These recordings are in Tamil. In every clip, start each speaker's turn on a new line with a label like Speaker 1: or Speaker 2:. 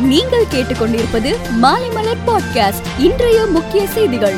Speaker 1: நீங்கள் கேட்டுக்கொண்டிருப்பது மாலைமலர் பாட்காஸ்ட் இன்றைய முக்கிய செய்திகள்.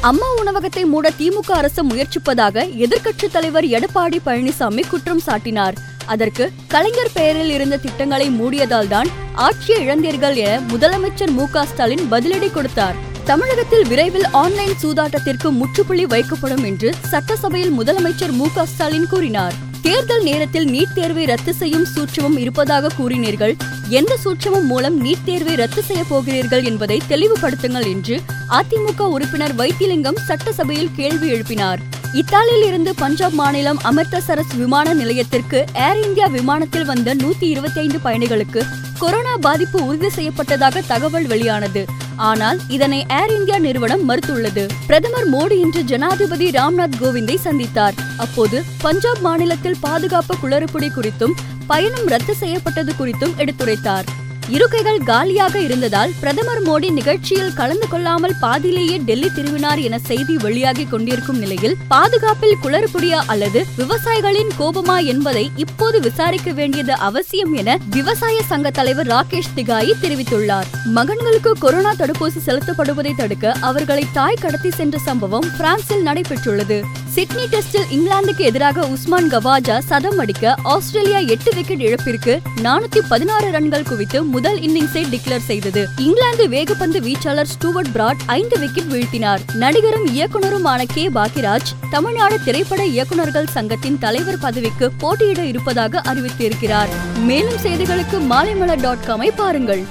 Speaker 1: அம்மா உணவகத்தை மூட திமுக அரசு முயற்சிப்பதாக எதிர்க்கட்சித் தலைவர் எடப்பாடி பழனிசாமி குற்றம் சாட்டினார். அதற்கு கலைஞர் பெயரில் இருந்த திட்டங்களை மூடியதால் தான் ஆட்சியை இழந்தீர்கள் என முதலமைச்சர் மு ஸ்டாலின் பதிலடி கொடுத்தார். தமிழகத்தில் விரைவில் ஆன்லைன் சூதாட்டத்திற்கு முற்றுப்புள்ளி வைக்கப்படும் என்று சட்டசபையில் முதலமைச்சர் மு ஸ்டாலின் கூறினார். தேர்தல் நேரத்தில் நீட் தேர்வை ரத்து செய்யும் சூட்சமும் இருப்பதாக கூறினீர்கள். எந்த சூட்சமும் மூலம் நீட் தேர்வை ரத்து செய்ய போகிறீர்கள் என்பதை தெளிவுபடுத்துங்கள் என்று அதிமுக உறுப்பினர் வைத்திலிங்கம் சட்டசபையில் கேள்வி எழுப்பினார். இத்தாலியில் இருந்து பஞ்சாப் மாநிலம் அமிர்தசரஸ் விமான நிலையத்திற்கு ஏர் இந்தியா விமானத்தில் வந்த நூத்தி இருபத்தி ஐந்து பயணிகளுக்கு கொரோனா பாதிப்பு உறுதி செய்யப்பட்டதாக தகவல் வெளியானது. ஆனால் இதனை ஏர் இந்தியா நிறுவனம் மறுத்துள்ளது. பிரதமர் மோடி இன்று ஜனாதிபதி ராம்நாத் கோவிந்தை சந்தித்தார். அப்போது பஞ்சாப் மாநிலத்தில் பாதுகாப்பு குளறுபடி குறித்தும் பயணம் ரத்து செய்யப்பட்டது குறித்தும் எடுத்துரைத்தார். இருக்கைகள் காலியாக இருந்ததால் பிரதமர் மோடி நிகழ்ச்சியில் கலந்து கொள்ளாமல் பாதியிலேயே டெல்லி திரும்பினார் என செய்தி வெளியாகி கொண்டிருக்கும் நிலையில் பாதுகாப்பில் குளறுபடியா அல்லது விவசாயிகளின் கோபமா என்பதை இப்போது விசாரிக்க வேண்டியது அவசியம் என விவசாய சங்க தலைவர் ராகேஷ் திகாயி தெரிவித்துள்ளார். மகன்களுக்கு கொரோனா தடுப்பூசி செலுத்தப்படுவதை தடுக்க அவர்களை தாய் கடத்தி சென்ற சம்பவம் பிரான்சில் நடைபெற்றுள்ளது. சிட்னி டெஸ்டில் இங்கிலாந்துக்கு எதிராக உஸ்மான் கவாஜா சதம் அடிக்க ஆஸ்திரேலியா எட்டு விக்கெட் இழப்பிற்கு நானூத்தி பதினாறு ரன்கள் குவித்து முதல் இன்னிங்ஸை டிக்ளேர் செய்தது. இங்கிலாந்து வேகப்பந்து வீச்சாளர் ஸ்டூவர்ட் பிராட் ஐந்து விக்கெட் வீழ்த்தினார். நடிகரும் இயக்குனருமான கே. பாக்கியராஜ் தமிழ்நாடு திரைப்பட இயக்குனர்கள் சங்கத்தின் தலைவர் பதவிக்கு போட்டியிட இருப்பதாக அறிவித்திருக்கிறார். மேலும் செய்திகளுக்கு மாலைமலர் டாட் காமை பாருங்கள்.